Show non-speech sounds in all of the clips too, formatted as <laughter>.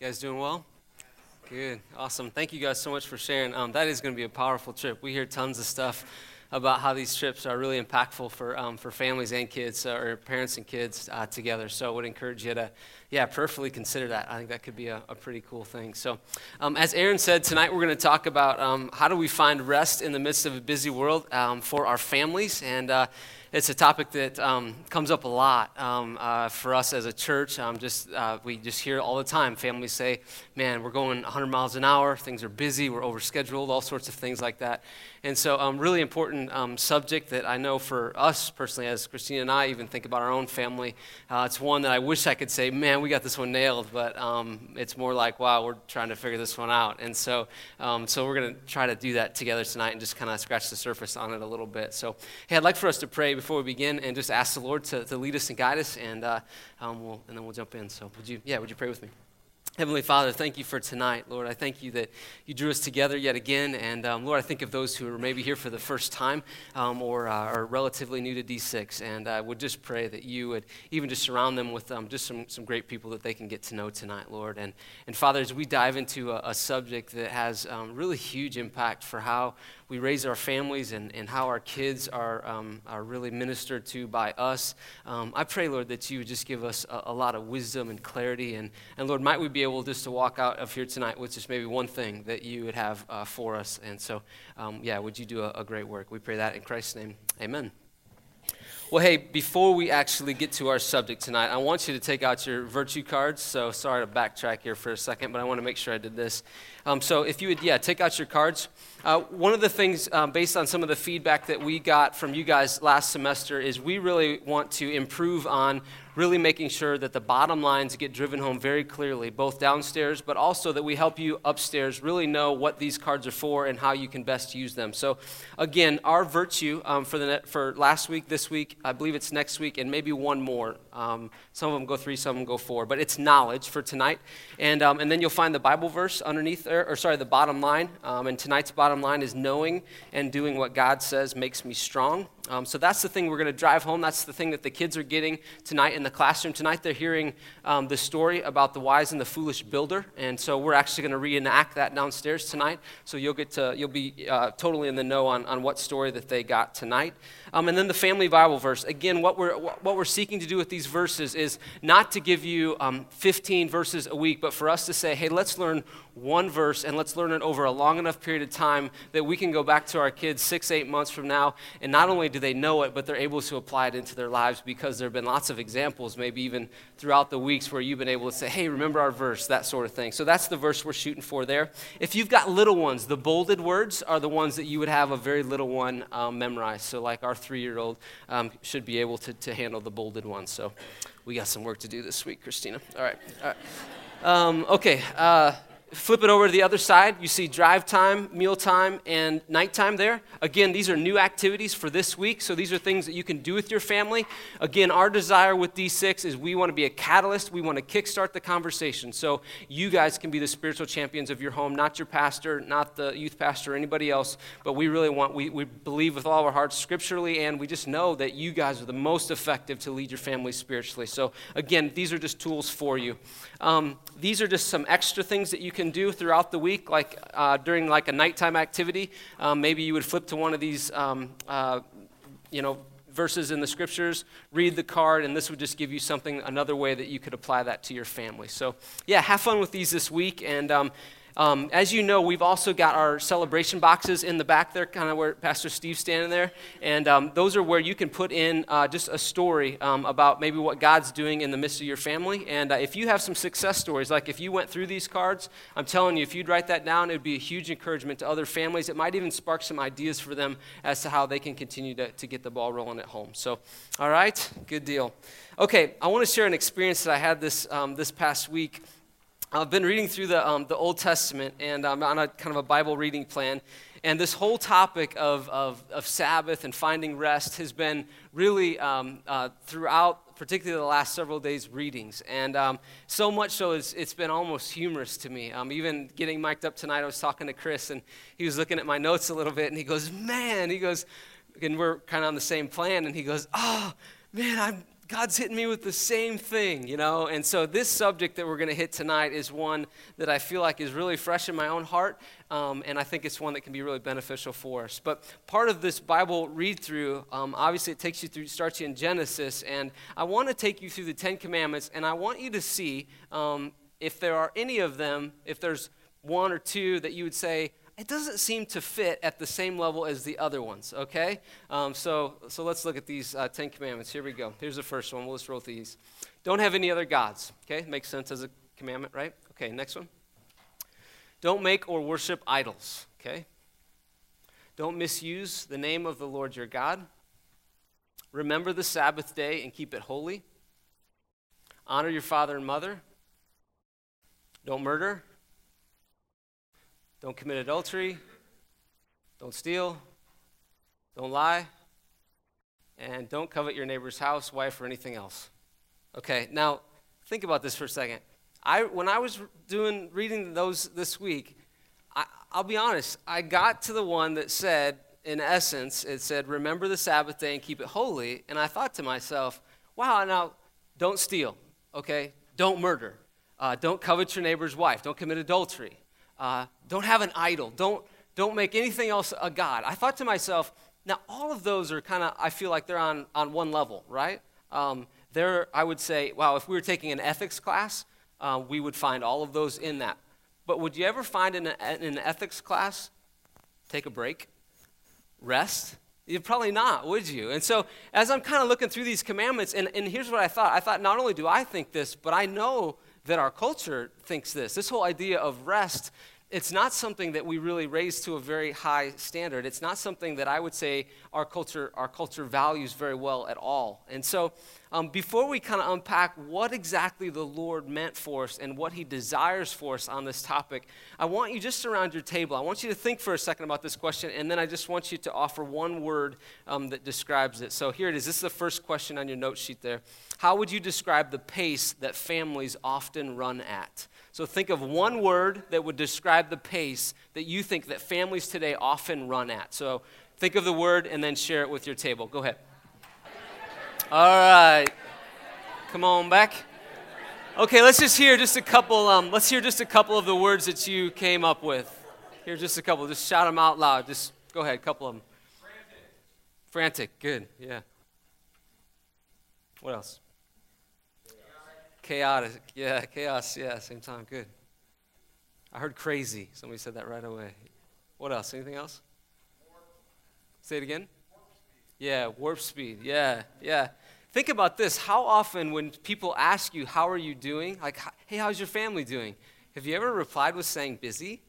You guys doing well? Good, awesome. Thank you guys so much for sharing. Um, that is going to be a powerful trip. We hear tons of stuff about how these trips are really impactful for, um, for families and kids, uh, or parents and kids uh, together. So I would encourage you to, yeah, prayerfully consider that. I think that could be a, a pretty cool thing. So, um, as Aaron said, tonight we're going to talk about um, how do we find rest in the midst of a busy world um, for our families. And uh, it's a topic that um, comes up a lot um, uh, for us as a church. Um, just uh, we just hear all the time. Families say, "Man, we're going 100 miles an hour. Things are busy. We're overscheduled. All sorts of things like that." And so, um, really important um, subject that I know for us personally, as Christina and I even think about our own family. Uh, it's one that I wish I could say, "Man, we got this one nailed," but um, it's more like, "Wow, we're trying to figure this one out." And so, so we're going to try to do that together tonight and just kind of scratch the surface on it a little bit. So, hey, I'd like for us to pray before we begin and just ask the Lord to, to lead us and guide us, and, uh, um, we'll, and then we'll jump in. So, would you, yeah, would you pray with me? Heavenly Father, thank you for tonight. Lord, I thank you that you drew us together yet again. And um, Lord, I think of those who are maybe here for the first time um, or uh, are relatively new to D6. And I would just pray that you would even just surround them with um, just some, some great people that they can get to know tonight, Lord. And, and Father, as we dive into a, a subject that has um, really huge impact for how we raise our families and, and how our kids are, um, are really ministered to by us. Um, I pray, Lord, that you would just give us a, a, lot of wisdom and clarity. And, and Lord, might we be able just to walk out of here tonight with just maybe one thing that you would have uh, for us. And so, um, yeah, would you do a, a great work? We pray that in Christ's name. Amen. Well, hey, before we actually get to our subject tonight, I want you to take out your virtue cards. So, sorry to backtrack here for a second, but I want to make sure I did this. Um, so, if you would, yeah, take out your cards. Uh, one of the things, um, based on some of the feedback that we got from you guys last semester, is we really want to improve on really making sure that the bottom lines get driven home very clearly, both downstairs, but also that we help you upstairs really know what these cards are for and how you can best use them. So, again, our virtue um, for, the, for last week, this week, I believe it's next week, and maybe one more. Um, some of them go three, some of them go four, but it's knowledge for tonight. And, um, and then you'll find the Bible verse underneath there, or sorry, the bottom line. Um, and tonight's bottom line is knowing and doing what God says makes me strong. Um, so that's the thing we're going to drive home. That's the thing that the kids are getting tonight in the classroom. Tonight they're hearing um, the story about the wise and the foolish builder, and so we're actually going to reenact that downstairs tonight. So you'll get to you'll be uh, totally in the know on, on what story that they got tonight. Um, and then the family Bible verse. Again, what we're what we're seeking to do with these verses is not to give you um, 15 verses a week, but for us to say, hey, let's learn one verse and let's learn it over a long enough period of time that we can go back to our kids six, eight months from now, and not only do they know it, but they're able to apply it into their lives because there have been lots of examples, maybe even throughout the weeks, where you've been able to say, hey, remember our verse, that sort of thing. So that's the verse we're shooting for there. If you've got little ones, the bolded words are the ones that you would have a very little one um, memorized. So, like our three year old um, should be able to, to handle the bolded ones. So, we got some work to do this week, Christina. All right. All right. Um, okay. Uh, Flip it over to the other side, you see drive time, meal time, and nighttime there. Again, these are new activities for this week, so these are things that you can do with your family. Again, our desire with D6 is we want to be a catalyst, we want to kickstart the conversation. So you guys can be the spiritual champions of your home, not your pastor, not the youth pastor, or anybody else, but we really want, we, we believe with all our hearts scripturally, and we just know that you guys are the most effective to lead your family spiritually. So again, these are just tools for you. Um, these are just some extra things that you can do throughout the week, like uh, during like a nighttime activity. Um, maybe you would flip to one of these, um, uh, you know, verses in the scriptures, read the card, and this would just give you something, another way that you could apply that to your family. So, yeah, have fun with these this week, and um, um, as you know, we've also got our celebration boxes in the back there, kind of where Pastor Steve's standing there. And um, those are where you can put in uh, just a story um, about maybe what God's doing in the midst of your family. And uh, if you have some success stories, like if you went through these cards, I'm telling you, if you'd write that down, it would be a huge encouragement to other families. It might even spark some ideas for them as to how they can continue to, to get the ball rolling at home. So, all right, good deal. Okay, I want to share an experience that I had this, um, this past week. I've been reading through the, um, the Old Testament, and I'm on a kind of a Bible reading plan. And this whole topic of, of, of Sabbath and finding rest has been really um, uh, throughout, particularly the last several days' readings. And um, so much so, it's, it's been almost humorous to me. Um, even getting mic'd up tonight, I was talking to Chris, and he was looking at my notes a little bit, and he goes, Man, he goes, and we're kind of on the same plan, and he goes, Oh, man, I'm God's hitting me with the same thing, you know? And so, this subject that we're going to hit tonight is one that I feel like is really fresh in my own heart, um, and I think it's one that can be really beneficial for us. But part of this Bible read through, um, obviously, it takes you through, starts you in Genesis, and I want to take you through the Ten Commandments, and I want you to see um, if there are any of them, if there's one or two that you would say, it doesn't seem to fit at the same level as the other ones, okay? Um, so, so let's look at these uh, Ten Commandments. Here we go. Here's the first one. We'll just roll these. Don't have any other gods, okay? Makes sense as a commandment, right? Okay, next one. Don't make or worship idols, okay? Don't misuse the name of the Lord your God. Remember the Sabbath day and keep it holy. Honor your father and mother. Don't murder. Don't commit adultery. Don't steal. Don't lie. And don't covet your neighbor's house, wife, or anything else. Okay, now think about this for a second. I, when I was doing reading those this week, I, I'll be honest, I got to the one that said, in essence, it said, remember the Sabbath day and keep it holy. And I thought to myself, wow, now don't steal, okay? Don't murder. Uh, don't covet your neighbor's wife. Don't commit adultery. Uh, don't have an idol. Don't, don't make anything else a God. I thought to myself, now all of those are kind of, I feel like they're on, on one level, right? Um, there, I would say, wow, if we were taking an ethics class, uh, we would find all of those in that. But would you ever find in, a, in an ethics class, take a break, rest? You probably not, would you? And so, as I'm kind of looking through these commandments, and, and here's what I thought I thought, not only do I think this, but I know that our culture thinks this. This whole idea of rest, it's not something that we really raise to a very high standard. It's not something that I would say our culture, our culture values very well at all. And so, um, before we kind of unpack what exactly the Lord meant for us and what He desires for us on this topic, I want you just around your table, I want you to think for a second about this question, and then I just want you to offer one word um, that describes it. So here it is. This is the first question on your note sheet there. How would you describe the pace that families often run at? So think of one word that would describe the pace that you think that families today often run at. So think of the word and then share it with your table. Go ahead. All right. Come on back. Okay, let's just hear just a couple. Um, let's hear just a couple of the words that you came up with. Here, just a couple. Just shout them out loud. Just go ahead. A couple of them. Frantic. Frantic. Good. Yeah. What else? Chaotic. Yeah, chaos. Yeah, same time. Good. I heard crazy. Somebody said that right away. What else? Anything else? Say it again. Yeah, warp speed. Yeah, yeah. Think about this. How often, when people ask you, How are you doing? Like, Hey, how's your family doing? Have you ever replied with saying busy?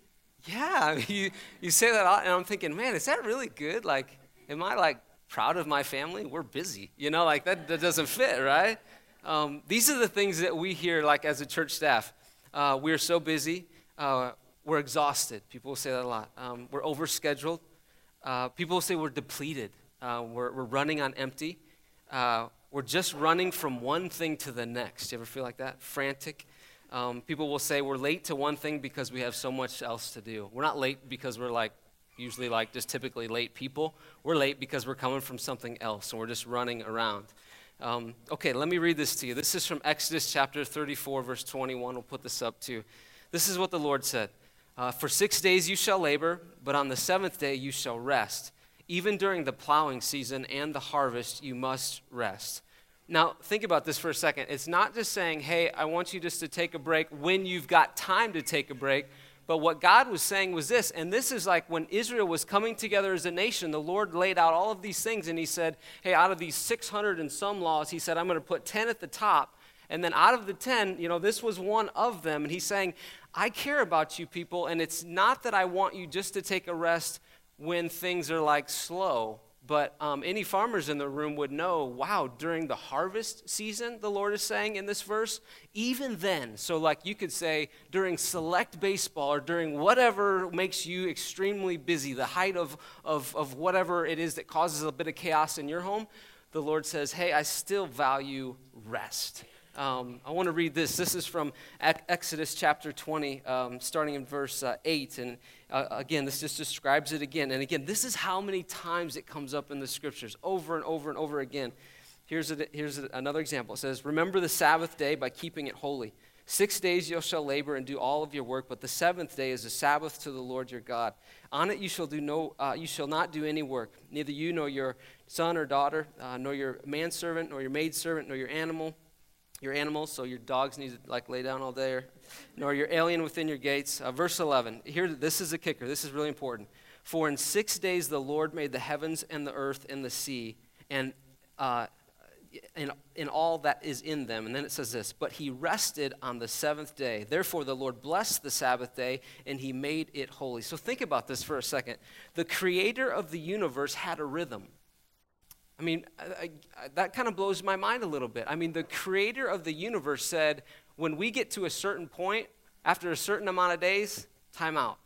Yeah, <laughs> you, you say that, and I'm thinking, Man, is that really good? Like, am I like proud of my family? We're busy. You know, like that, that doesn't fit, right? Um, these are the things that we hear, like as a church staff. Uh, we're so busy. Uh, we're exhausted. People will say that a lot. Um, we're overscheduled. Uh, people will say we're depleted. Uh, we're, we're running on empty. Uh, we're just running from one thing to the next. You ever feel like that? Frantic. Um, people will say we're late to one thing because we have so much else to do. We're not late because we're like usually like just typically late people. We're late because we're coming from something else and we're just running around. Um, okay, let me read this to you. This is from Exodus chapter 34, verse 21. We'll put this up too. This is what the Lord said uh, For six days you shall labor, but on the seventh day you shall rest even during the plowing season and the harvest, you must rest. Now, think about this for a second. It's not just saying, hey, I want you just to take a break when you've got time to take a break. But what God was saying was this, and this is like when Israel was coming together as a nation, the Lord laid out all of these things, and He said, Hey, out of these 600 and some laws, He said, I'm going to put 10 at the top. And then out of the 10, you know, this was one of them. And He's saying, I care about you people, and it's not that I want you just to take a rest when things are like slow. But um, any farmers in the room would know wow, during the harvest season, the Lord is saying in this verse, even then, so like you could say during select baseball or during whatever makes you extremely busy, the height of, of, of whatever it is that causes a bit of chaos in your home, the Lord says, hey, I still value rest. Um, I want to read this. This is from Exodus chapter 20, um, starting in verse uh, 8. And uh, again, this just describes it again. And again, this is how many times it comes up in the scriptures, over and over and over again. Here's, a, here's a, another example. It says, Remember the Sabbath day by keeping it holy. Six days you shall labor and do all of your work, but the seventh day is a Sabbath to the Lord your God. On it you shall do no, uh, you shall not do any work, neither you nor your son or daughter, uh, nor your manservant, nor your maidservant, nor your animal, your animals. So your dogs need to like lay down all day, nor your alien within your gates. Uh, verse 11. Here, this is a kicker. This is really important. For in six days the Lord made the heavens and the earth and the sea, and uh, in, in all that is in them. And then it says this But he rested on the seventh day. Therefore, the Lord blessed the Sabbath day, and he made it holy. So think about this for a second. The creator of the universe had a rhythm. I mean, I, I, that kind of blows my mind a little bit. I mean, the creator of the universe said, when we get to a certain point, after a certain amount of days, time out.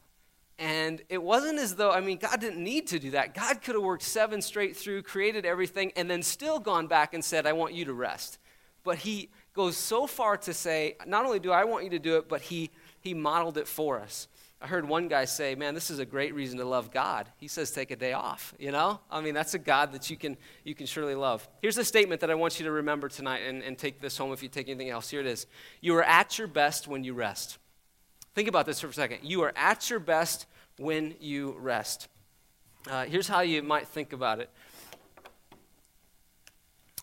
And it wasn't as though, I mean, God didn't need to do that. God could have worked seven straight through, created everything, and then still gone back and said, I want you to rest. But he goes so far to say, not only do I want you to do it, but he, he modeled it for us. I heard one guy say, man, this is a great reason to love God. He says, take a day off, you know? I mean, that's a God that you can, you can surely love. Here's a statement that I want you to remember tonight and, and take this home if you take anything else. Here it is. You are at your best when you rest. Think about this for a second. You are at your best when you rest. Uh, here's how you might think about it.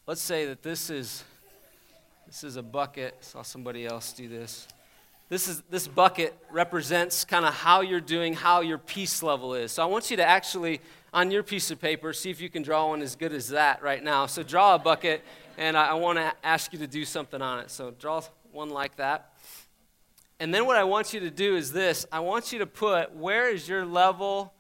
Let's say that this is this is a bucket. I saw somebody else do this. This is this bucket represents kind of how you're doing, how your peace level is. So I want you to actually on your piece of paper see if you can draw one as good as that right now. So draw a bucket, and I, I want to ask you to do something on it. So draw one like that. And then what I want you to do is this I want you to put where is your level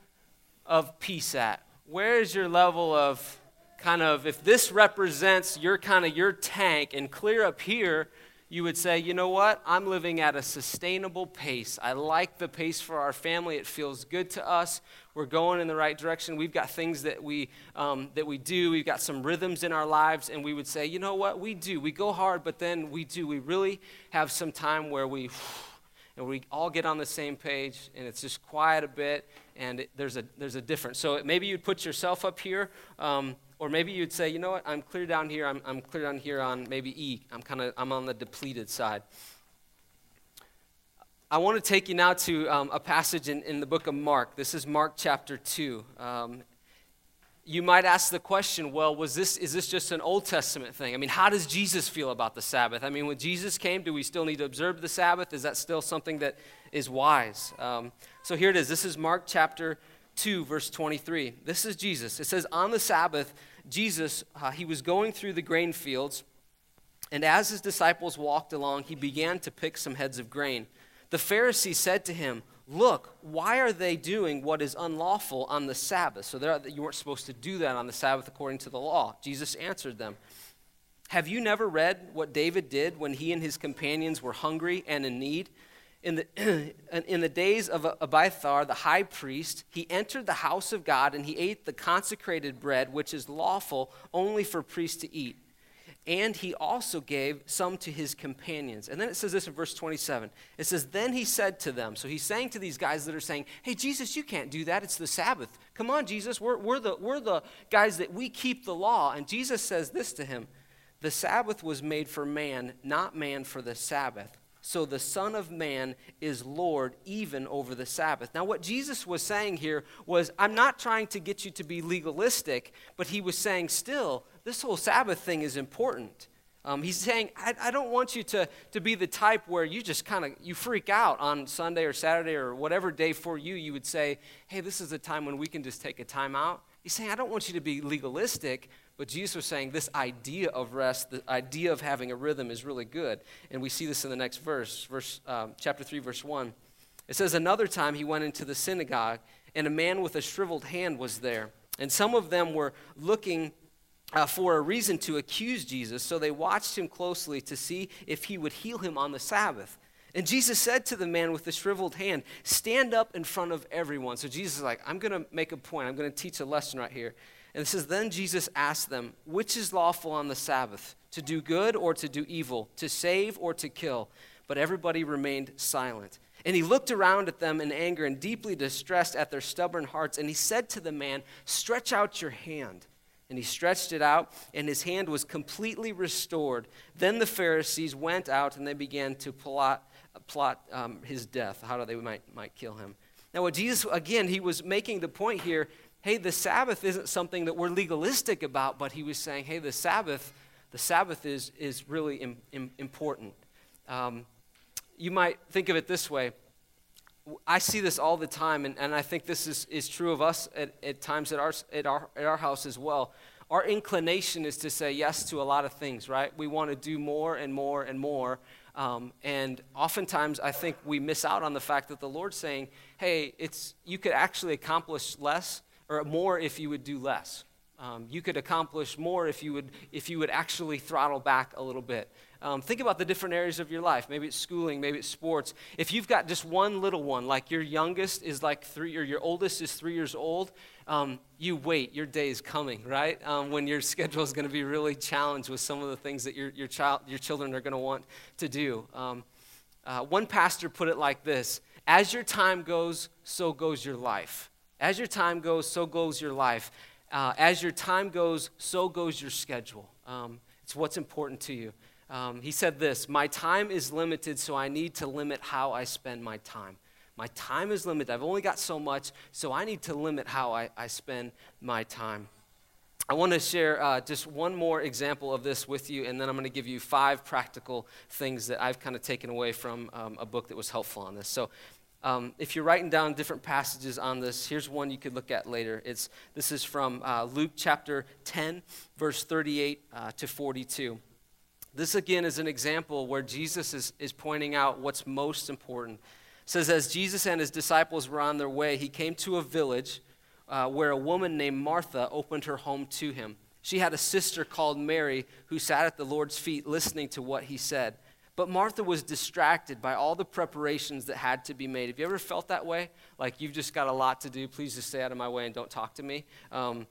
of peace at? Where is your level of kind of, if this represents your kind of your tank and clear up here, you would say, you know what? I'm living at a sustainable pace. I like the pace for our family. It feels good to us. We're going in the right direction. We've got things that we, um, that we do. We've got some rhythms in our lives. And we would say, you know what? We do. We go hard, but then we do. We really have some time where we and we all get on the same page and it's just quiet a bit and it, there's, a, there's a difference. So maybe you'd put yourself up here, um, or maybe you'd say, you know what, I'm clear down here, I'm, I'm clear down here on maybe E. I'm kind of, I'm on the depleted side. I want to take you now to um, a passage in, in the book of Mark. This is Mark chapter 2. Um, you might ask the question well was this is this just an old testament thing? I mean how does jesus feel about the sabbath? I mean when jesus came do we still need to observe the sabbath? Is that still something that is wise? Um, so here it is. This is mark chapter 2 verse 23 this is jesus. It says on the sabbath jesus uh, he was going through the grain fields and as his disciples walked along he began to pick some heads of grain the pharisees said to him Look, why are they doing what is unlawful on the Sabbath? So you weren't supposed to do that on the Sabbath according to the law. Jesus answered them Have you never read what David did when he and his companions were hungry and in need? In the, <clears throat> in the days of Abiathar, the high priest, he entered the house of God and he ate the consecrated bread, which is lawful only for priests to eat and he also gave some to his companions. And then it says this in verse 27. It says, Then he said to them, so he's saying to these guys that are saying, Hey, Jesus, you can't do that. It's the Sabbath. Come on, Jesus, we're, we're, the, we're the guys that we keep the law. And Jesus says this to him The Sabbath was made for man, not man for the Sabbath. So the Son of Man is Lord even over the Sabbath. Now, what Jesus was saying here was, I'm not trying to get you to be legalistic, but he was saying, still, this whole Sabbath thing is important. Um, he's saying, I, I, don't want you to, to be the type where you just kind of, you freak out on Sunday or Saturday or whatever day for you, you would say, hey, this is a time when we can just take a time out. He's saying, I don't want you to be legalistic, but Jesus was saying this idea of rest, the idea of having a rhythm is really good. And we see this in the next verse, verse um, chapter 3, verse 1. It says, Another time he went into the synagogue, and a man with a shriveled hand was there. And some of them were looking uh, for a reason to accuse Jesus, so they watched him closely to see if he would heal him on the Sabbath. And Jesus said to the man with the shriveled hand, Stand up in front of everyone. So Jesus is like, I'm going to make a point. I'm going to teach a lesson right here. And it says, Then Jesus asked them, Which is lawful on the Sabbath, to do good or to do evil, to save or to kill? But everybody remained silent. And he looked around at them in anger and deeply distressed at their stubborn hearts. And he said to the man, Stretch out your hand. And he stretched it out, and his hand was completely restored. Then the Pharisees went out and they began to plot, plot um, his death, how they might, might kill him. Now, what Jesus, again, he was making the point here hey, the Sabbath isn't something that we're legalistic about, but he was saying, hey, the Sabbath, the Sabbath is, is really Im, Im, important. Um, you might think of it this way I see this all the time, and, and I think this is, is true of us at, at times at our, at, our, at our house as well. Our inclination is to say yes to a lot of things, right? We want to do more and more and more. Um, and oftentimes, I think we miss out on the fact that the Lord's saying, hey, it's, you could actually accomplish less or more if you would do less. Um, you could accomplish more if you, would, if you would actually throttle back a little bit. Um, think about the different areas of your life. Maybe it's schooling, maybe it's sports. If you've got just one little one, like your youngest is like three, or your oldest is three years old, um, you wait. Your day is coming, right? Um, when your <laughs> schedule is going to be really challenged with some of the things that your, your, child, your children are going to want to do. Um, uh, one pastor put it like this As your time goes, so goes your life. As your time goes, so goes your life. Uh, as your time goes, so goes your schedule. Um, it's what's important to you. Um, he said this My time is limited, so I need to limit how I spend my time. My time is limited. I've only got so much, so I need to limit how I, I spend my time. I want to share uh, just one more example of this with you, and then I'm going to give you five practical things that I've kind of taken away from um, a book that was helpful on this. So, um, if you're writing down different passages on this, here's one you could look at later. It's, this is from uh, Luke chapter 10, verse 38 uh, to 42. This again is an example where Jesus is, is pointing out what's most important. It says, As Jesus and his disciples were on their way, he came to a village uh, where a woman named Martha opened her home to him. She had a sister called Mary who sat at the Lord's feet listening to what he said. But Martha was distracted by all the preparations that had to be made. Have you ever felt that way? Like you've just got a lot to do. Please just stay out of my way and don't talk to me. Um,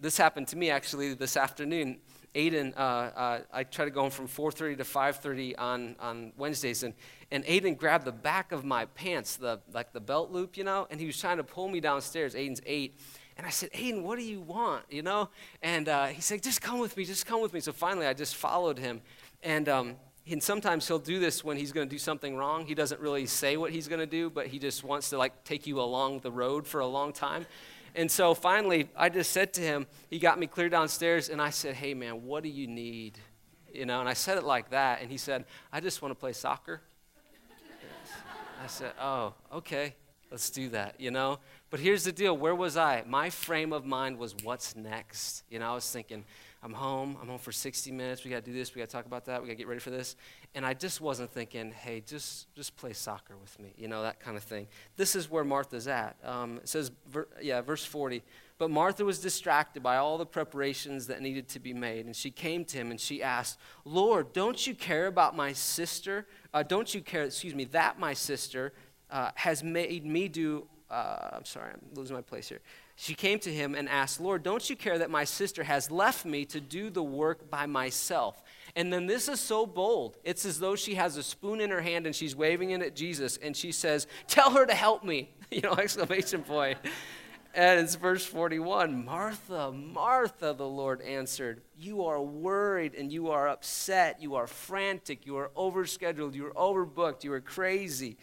this happened to me actually this afternoon. Aiden, uh, uh, I try to go home from 4.30 to 5.30 on, on Wednesdays, and, and Aiden grabbed the back of my pants, the, like the belt loop, you know, and he was trying to pull me downstairs. Aiden's eight. And I said, Aiden, what do you want, you know? And uh, he said, just come with me, just come with me. So finally, I just followed him. And, um, and sometimes he'll do this when he's going to do something wrong. He doesn't really say what he's going to do, but he just wants to, like, take you along the road for a long time. And so finally, I just said to him, he got me clear downstairs, and I said, Hey, man, what do you need? You know, and I said it like that, and he said, I just want to play soccer. <laughs> I said, Oh, okay, let's do that, you know? But here's the deal where was I? My frame of mind was, What's next? You know, I was thinking, I'm home. I'm home for 60 minutes. We got to do this. We got to talk about that. We got to get ready for this. And I just wasn't thinking, hey, just just play soccer with me, you know, that kind of thing. This is where Martha's at. Um, it says, ver- yeah, verse 40. But Martha was distracted by all the preparations that needed to be made, and she came to him and she asked, Lord, don't you care about my sister? Uh, don't you care, excuse me, that my sister uh, has made me do uh, I'm sorry, I'm losing my place here. She came to him and asked, Lord, don't you care that my sister has left me to do the work by myself? And then this is so bold. It's as though she has a spoon in her hand and she's waving it at Jesus and she says, Tell her to help me. <laughs> You know, exclamation point. And it's verse 41 Martha, Martha, the Lord answered, You are worried and you are upset. You are frantic. You are overscheduled. You are overbooked. You are crazy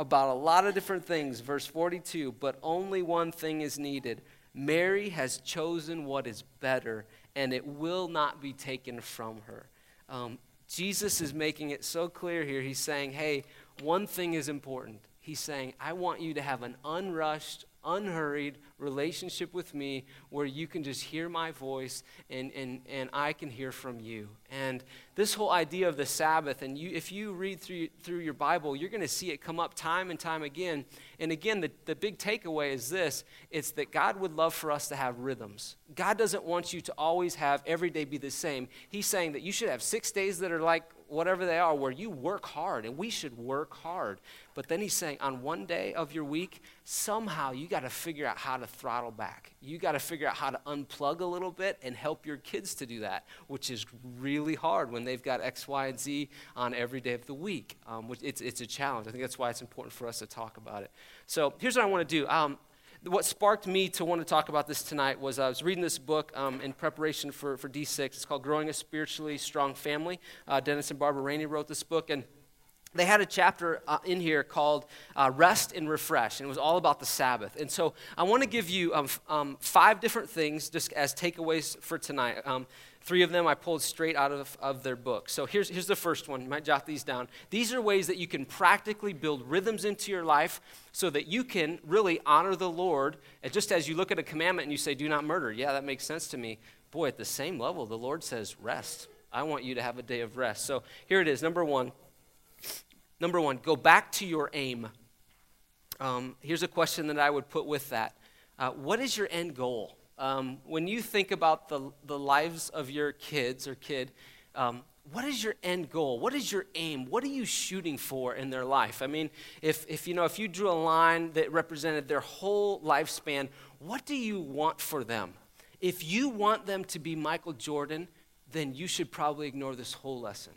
about a lot of different things. Verse 42 But only one thing is needed. Mary has chosen what is better, and it will not be taken from her. Um, Jesus is making it so clear here. He's saying, Hey, one thing is important. He's saying, I want you to have an unrushed, unhurried relationship with me where you can just hear my voice and, and, and I can hear from you. And this whole idea of the Sabbath, and you, if you read through, through your Bible, you're going to see it come up time and time again. And again, the, the big takeaway is this it's that God would love for us to have rhythms. God doesn't want you to always have every day be the same. He's saying that you should have six days that are like whatever they are, where you work hard, and we should work hard. But then he's saying on one day of your week, somehow you got to figure out how to throttle back. You got to figure out how to unplug a little bit and help your kids to do that, which is really hard when they've got X, Y, and Z on every day of the week. Um, which it's, it's a challenge. I think that's why it's important for us to talk about it. So here's what I want to do. Um, what sparked me to want to talk about this tonight was I was reading this book um, in preparation for, for D6. It's called Growing a Spiritually Strong Family. Uh, Dennis and Barbara Rainey wrote this book, and they had a chapter uh, in here called uh, Rest and Refresh, and it was all about the Sabbath. And so I want to give you um, f- um, five different things just as takeaways for tonight. Um, three of them I pulled straight out of, of their book. So here's, here's the first one. You might jot these down. These are ways that you can practically build rhythms into your life so that you can really honor the Lord. And just as you look at a commandment and you say, Do not murder, yeah, that makes sense to me. Boy, at the same level, the Lord says, Rest. I want you to have a day of rest. So here it is. Number one Number one, go back to your aim. Um, here's a question that I would put with that uh, What is your end goal? Um, when you think about the, the lives of your kids or kid, um, what is your end goal? What is your aim? What are you shooting for in their life? I mean, if, if you know, if you drew a line that represented their whole lifespan, what do you want for them? If you want them to be Michael Jordan, then you should probably ignore this whole lesson.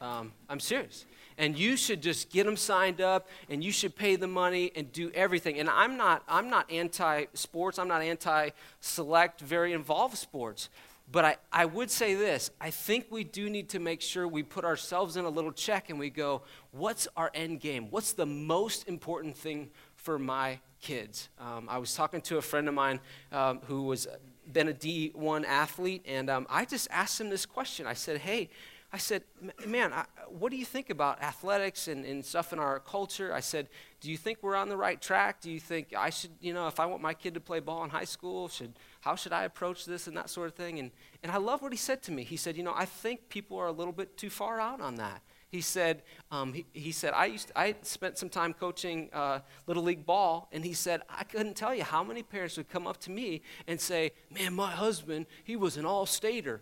Um, I'm serious and you should just get them signed up and you should pay the money and do everything. And i'm not i'm not anti sports i'm not anti select very involved sports. But I, I would say this. I think we do need to make sure we put ourselves in a little check and we go what's our end game? What's the most important thing for my kids? Um, i was talking to a friend of mine um, who was been a d1 athlete and um, i just asked him this question. I said hey I said, man, I, what do you think about athletics and, and stuff in our culture? I said, do you think we're on the right track? Do you think I should, you know, if I want my kid to play ball in high school, should, how should I approach this and that sort of thing? And, and I love what he said to me. He said, you know, I think people are a little bit too far out on that. He said, um, he, he, said, I, used to, I spent some time coaching uh, Little League ball, and he said, I couldn't tell you how many parents would come up to me and say, man, my husband, he was an all-stater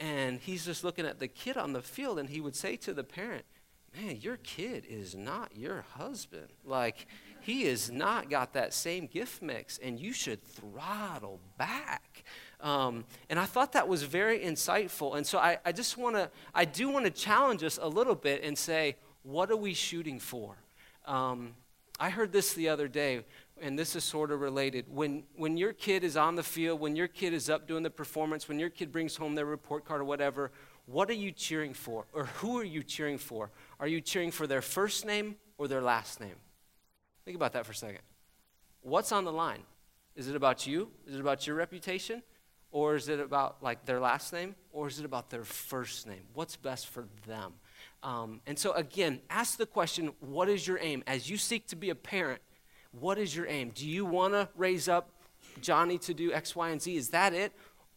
and he's just looking at the kid on the field and he would say to the parent man your kid is not your husband. Like he has not got that same gift mix and you should throttle back. Um, and i thought that was very insightful. And so i, I just want to i do want to challenge us a little bit and say what are we shooting for? Um, i heard this the other day and this is sort of related. When, when your kid is on the field, when your kid is up doing the performance, when your kid brings home their report card or whatever, what are you cheering for? Or who are you cheering for? Are you cheering for their first name or their last name? Think about that for a second. What's on the line? Is it about you? Is it about your reputation? Or is it about like their last name? Or is it about their first name? What's best for them? Um, and so again, ask the question, what is your aim? As you seek to be a parent, what is your aim? Do you want to raise up Johnny to do X, Y, and Z? Is that it?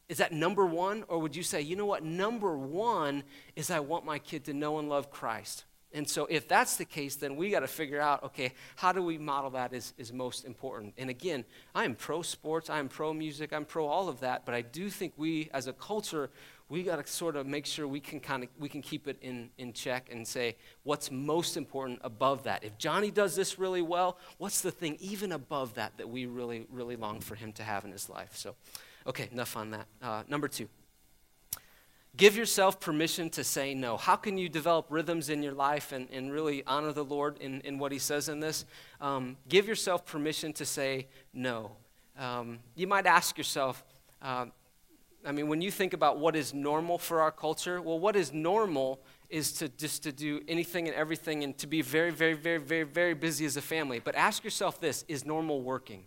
Is that number one? Or would you say, you know what? Number one is I want my kid to know and love Christ. And so, if that's the case, then we got to figure out okay, how do we model that is, is most important? And again, I am pro sports, I am pro music, I'm pro all of that, but I do think we as a culture, we got to sort of make sure we can kind of we can keep it in, in check and say what's most important above that? If johnny does this really well what's the thing even above that that we really really long for him to have in his life? So okay enough on that. Uh, number two. Give yourself permission to say no. How can you develop rhythms in your life and, and really honor the lord in, in what he says in this? Um, give yourself permission to say no. Um, you might ask yourself uh, I mean, when you think about what is normal for our culture, well, what is normal is to just to do anything and everything and to be very, very, very, very, very busy as a family. But ask yourself this is normal working?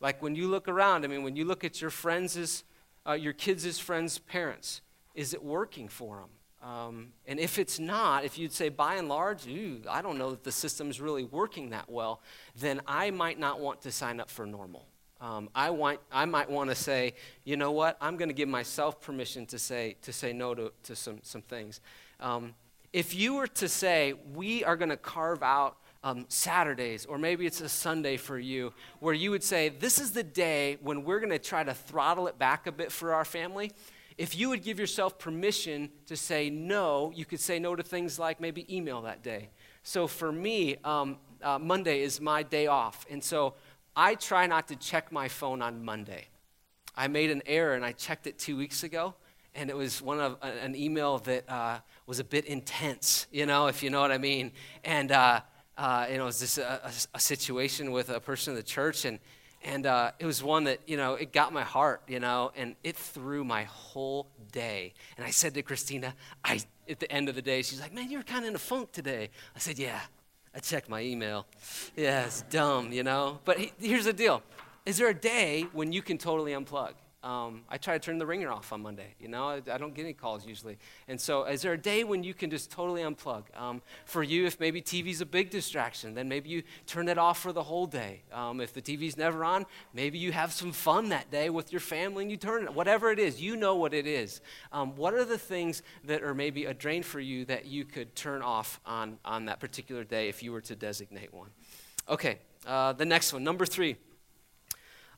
Like when you look around, I mean, when you look at your friends' uh, your kids' friends' parents, is it working for them? Um, and if it's not, if you'd say by and large, I don't know that the system's really working that well, then I might not want to sign up for normal. Um, I, want, I might want to say, you know what, I'm going to give myself permission to say, to say no to, to some, some things. Um, if you were to say, we are going to carve out um, Saturdays, or maybe it's a Sunday for you, where you would say, This is the day when we're going to try to throttle it back a bit for our family. If you would give yourself permission to say no, you could say no to things like maybe email that day. So for me, um, uh, Monday is my day off. And so I try not to check my phone on Monday. I made an error and I checked it two weeks ago, and it was one of an email that uh, was a bit intense, you know, if you know what I mean. And uh, uh, you know, it was just a, a, a, situation with a person in the church, and And uh, it was one that, you know, it got my heart, you know, and it threw my whole day. And I said to Christina, I, at the end of the day, she's like, man, you were kind of in a funk today. I said, yeah, I checked my email. Yeah, it's dumb, you know. But he, here's the deal Is there a day when you can totally unplug? Um, I try to turn the ringer off on Monday. You know, I, I, don't get any calls usually. And so, is there a day when you can just totally unplug? Um, for you, if maybe TV's a big distraction, then maybe you turn it off for the whole day. Um, if the TV's never on, maybe you have some fun that day with your family and you turn it. Whatever it is, you know what it is. Um, what are the things that are maybe a drain for you that you could turn off on on that particular day if you were to designate one? Okay, uh, the next one, number three.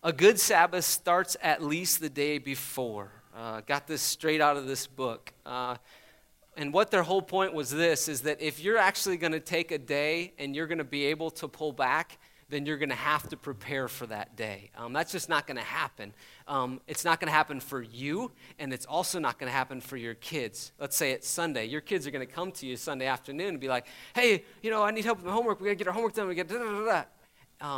A good Sabbath starts at least the day before. Uh, got this straight out of this book. Uh, and what their whole point was this is that if you're actually going to take a day and you're going to be able to pull back, then you're going to have to prepare for that day. Um, that's just not going to happen. Um, it's not going to happen for you, and it's also not going to happen for your kids. Let's say it's Sunday. Your kids are going to come to you Sunday afternoon and be like, hey, you know, I need help with my homework. We got to get our homework done. We got da da da da.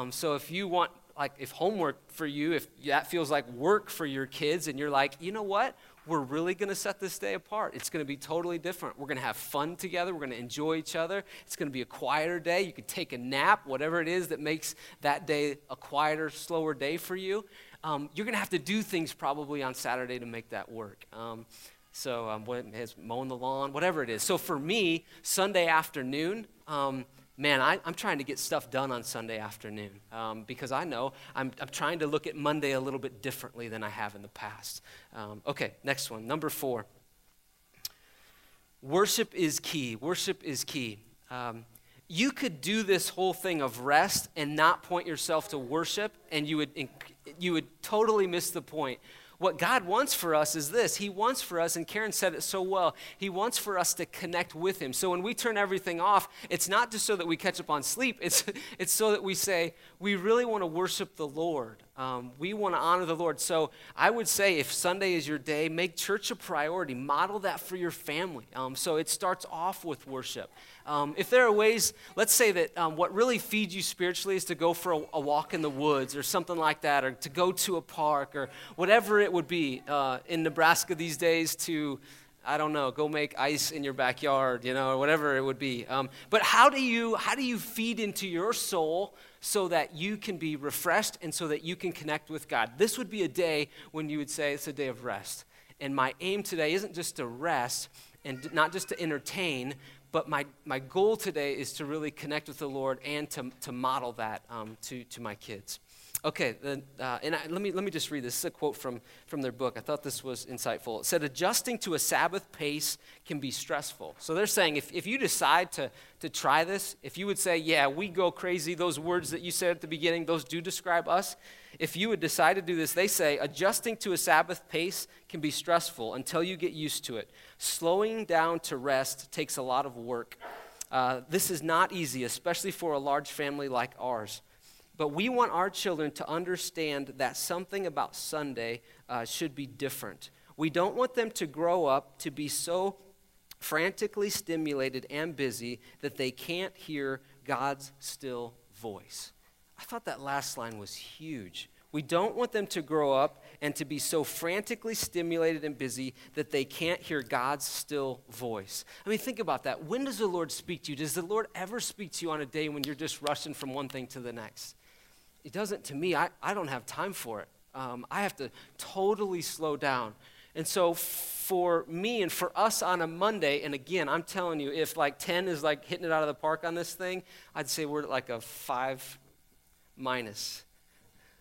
Um, so if you want like if homework for you, if that feels like work for your kids, and you're like, you know what? We're really going to set this day apart. It's going to be totally different. We're going to have fun together. We're going to enjoy each other. It's going to be a quieter day. You could take a nap, whatever it is that makes that day a quieter, slower day for you. Um, you're going to have to do things probably on Saturday to make that work. Um, so, um, mowing the lawn, whatever it is. So, for me, Sunday afternoon, um, man, I, am trying to get stuff done on Sunday afternoon um, because I know I'm, I'm, trying to look at Monday a little bit differently than I have in the past. Um, okay, next one. Number four. Worship is key. Worship is key. Um, you could do this whole thing of rest and not point yourself to worship, and you would, you would totally miss the point what God wants for us is this He wants for us, and Karen said it so well, He wants for us to connect with Him. So when we turn everything off, it's not just so that we catch up on sleep, it's, <laughs> it's so that we say, we really want to worship the Lord. Um, we want to honor the Lord. So I would say if Sunday is your day, make church a priority. Model that for your family. Um, so it starts off with worship. Um, if there are ways, let's say that um, what really feeds you spiritually is to go for a, a, walk in the woods or something like that, or to go to a park or whatever it would be. Uh, in Nebraska these days, to I don't know, go make ice in your backyard, you know, or whatever it would be. Um, but how do you how do you feed into your soul so that you can be refreshed and so that you can connect with God? This would be a day when you would say it's a day of rest. And my aim today isn't just to rest and not just to entertain, but my, my goal today is to really connect with the Lord and to, to model that um, to, to my kids. Okay, uh, and I, let, me, let me just read this. This is a quote from, from their book. I thought this was insightful. It said, Adjusting to a Sabbath pace can be stressful. So they're saying if, if you decide to, to try this, if you would say, Yeah, we go crazy, those words that you said at the beginning, those do describe us. If you would decide to do this, they say, adjusting to a Sabbath pace can be stressful until you get used to it. Slowing down to rest takes a lot of work. Uh, this is not easy, especially for a large family like ours. But we want our children to understand that something about Sunday uh, should be different. We don't want them to grow up to be so frantically stimulated and busy that they can't hear God's still voice. I thought that last line was huge. We don't want them to grow up and to be so frantically stimulated and busy that they can't hear God's still voice. I mean, think about that. When does the Lord speak to you? Does the Lord ever speak to you on a day when you're just rushing from one thing to the next? It doesn't to me. I, I don't have time for it. Um, I have to totally slow down. And so for me and for us on a Monday, and again, I'm telling you, if like 10 is like hitting it out of the park on this thing, I'd say we're like a five minus,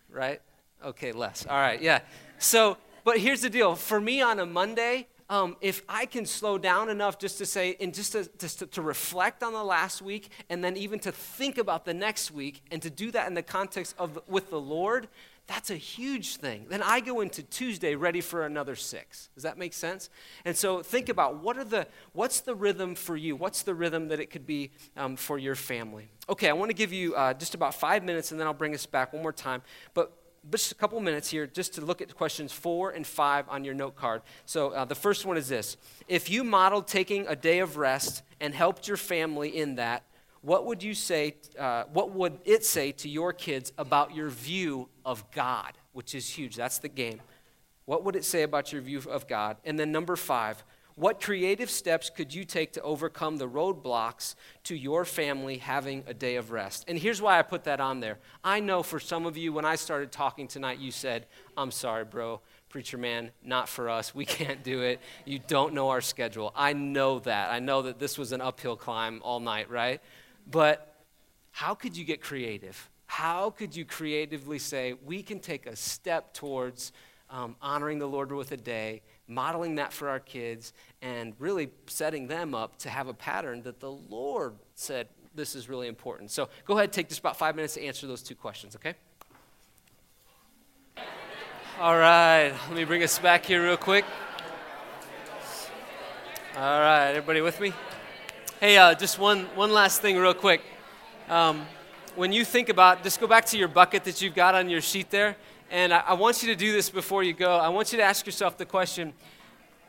right? Okay, less. All right, yeah. So, but here's the deal. For me on a Monday, um, if I can slow down enough just to say, and just to, just to, to, reflect on the last week, and then even to think about the next week, and to do that in the context of with the Lord, that's a huge thing. Then I go into Tuesday ready for another six. Does that make sense? And so think about what are the what's the rhythm for you? What's the rhythm that it could be um, for your family? Okay, I want to give you uh, just about five minutes, and then I'll bring us back one more time. But just a couple minutes here just to look at questions four and five on your note card. So uh, the first one is this If you modeled taking a day of rest and helped your family in that, what would you say, uh, what would it say to your kids about your view of God, which is huge? That's the game. What would it say about your view of God? And then number five, what creative steps could you take to overcome the roadblocks to your family having a day of rest? And here's why I put that on there. I know for some of you, when I started talking tonight, you said, I'm sorry, bro, preacher man, not for us. We <laughs> can't do it. You don't know our schedule. I know that. I know that this was an uphill climb all night, right? But how could you get creative? How could you creatively say, we can take a step towards um, honoring the Lord with a day? Modeling that for our kids, and really setting them up to have a pattern that the Lord said this is really important. So go ahead, take just about five minutes to answer those two questions, okay? All right, let me bring us back here real quick. All right, everybody with me? Hey, uh, just one, one last thing, real quick. Um, when you think about, just go back to your bucket that you've got on your sheet there. And I, I want you to do this before you go. I want you to ask yourself the question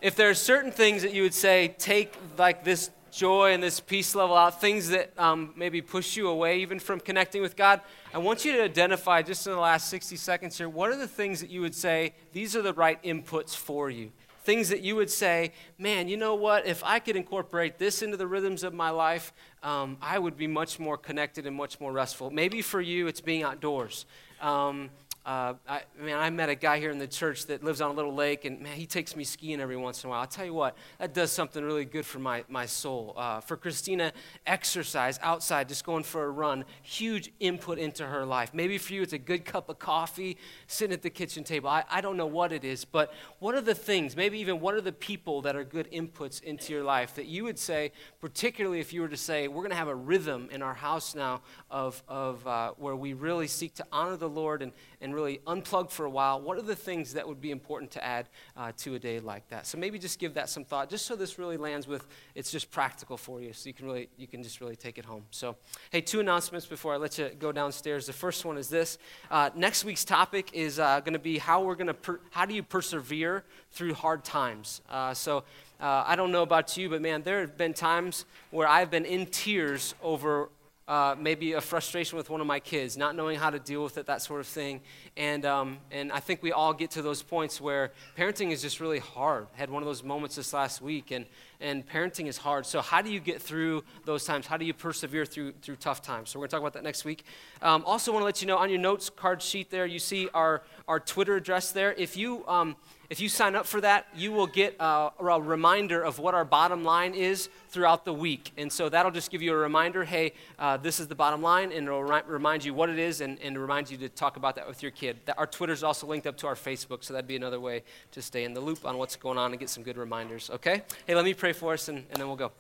if there are certain things that you would say take like this joy and this peace level out, things that um, maybe push you away even from connecting with God, I want you to identify just in the last 60 seconds here what are the things that you would say these are the right inputs for you? Things that you would say, man, you know what? If I could incorporate this into the rhythms of my life, um, I would be much more connected and much more restful. Maybe for you, it's being outdoors. Um, uh, I, man, I met a guy here in the church that lives on a little lake, and man, he takes me skiing every once in a while. I'll tell you what, that does something really good for my, my soul. Uh, for Christina, exercise outside, just going for a run, huge input into her life. Maybe for you, it's a good cup of coffee, sitting at the kitchen table. I, I don't know what it is, but what are the things, maybe even what are the people that are good inputs into your life that you would say, particularly if you were to say, we're going to have a rhythm in our house now of, of uh, where we really seek to honor the Lord and, and really unplug for a while, what are the things that would be important to add uh, to a day like that? So maybe just give that some thought, just so this really lands with it's just practical for you, so you can really you can just really take it home. So, hey, two announcements before I let you go downstairs. The first one is this: uh, next week's topic is uh, going to be how we're going to per- how do you persevere through hard times. Uh, so. Uh, I don't know about you, but man, there have been times where I've been in tears over uh, maybe a frustration with one of my kids, not knowing how to deal with it, that sort of thing. And, um, and I think we all get to those points where parenting is just really hard. I had one of those moments this last week, and, and parenting is hard. So, how do you get through those times? How do you persevere through, through tough times? So, we're going to talk about that next week. Um, also, want to let you know on your notes card sheet there, you see our, our Twitter address there. If you. Um, if you sign up for that, you will get a, a, reminder of what our bottom line is throughout the week. And so that'll just give you a reminder hey, uh, this is the bottom line, and it'll ri- remind you what it is and, and remind you to talk about that with your kid. That, our Twitter's also linked up to our Facebook, so that'd be another way to stay in the loop on what's going on and get some good reminders, okay? Hey, let me pray for us, and, and then we'll go.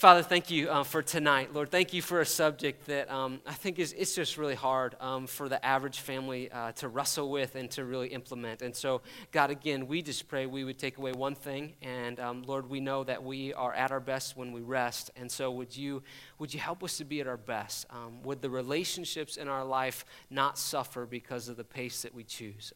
Father, thank you uh, for tonight. Lord, thank you for a subject that um, I think is it's just really hard um, for the average family uh, to wrestle with and to really implement. And so, God, again, we just pray we would take away one thing. And um, Lord, we know that we are at our best when we rest. And so, would you would you help us to be at our best? Um, would the relationships in our life not suffer because of the pace that we choose?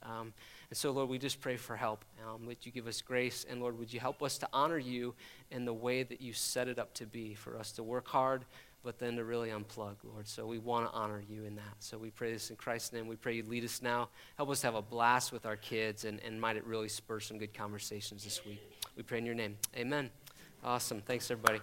And so, Lord, we just pray for help. Um, would you give us grace? And Lord, would you help us to honor you in the way that you set it up to be for us to work hard, but then to really unplug, Lord. So we want to honor you in that. So we pray this in Christ's name. We pray you lead us now. Help us to have a blast with our kids, and, and might it really spur some good conversations this week. We pray in your name. Amen. Awesome. Thanks, everybody.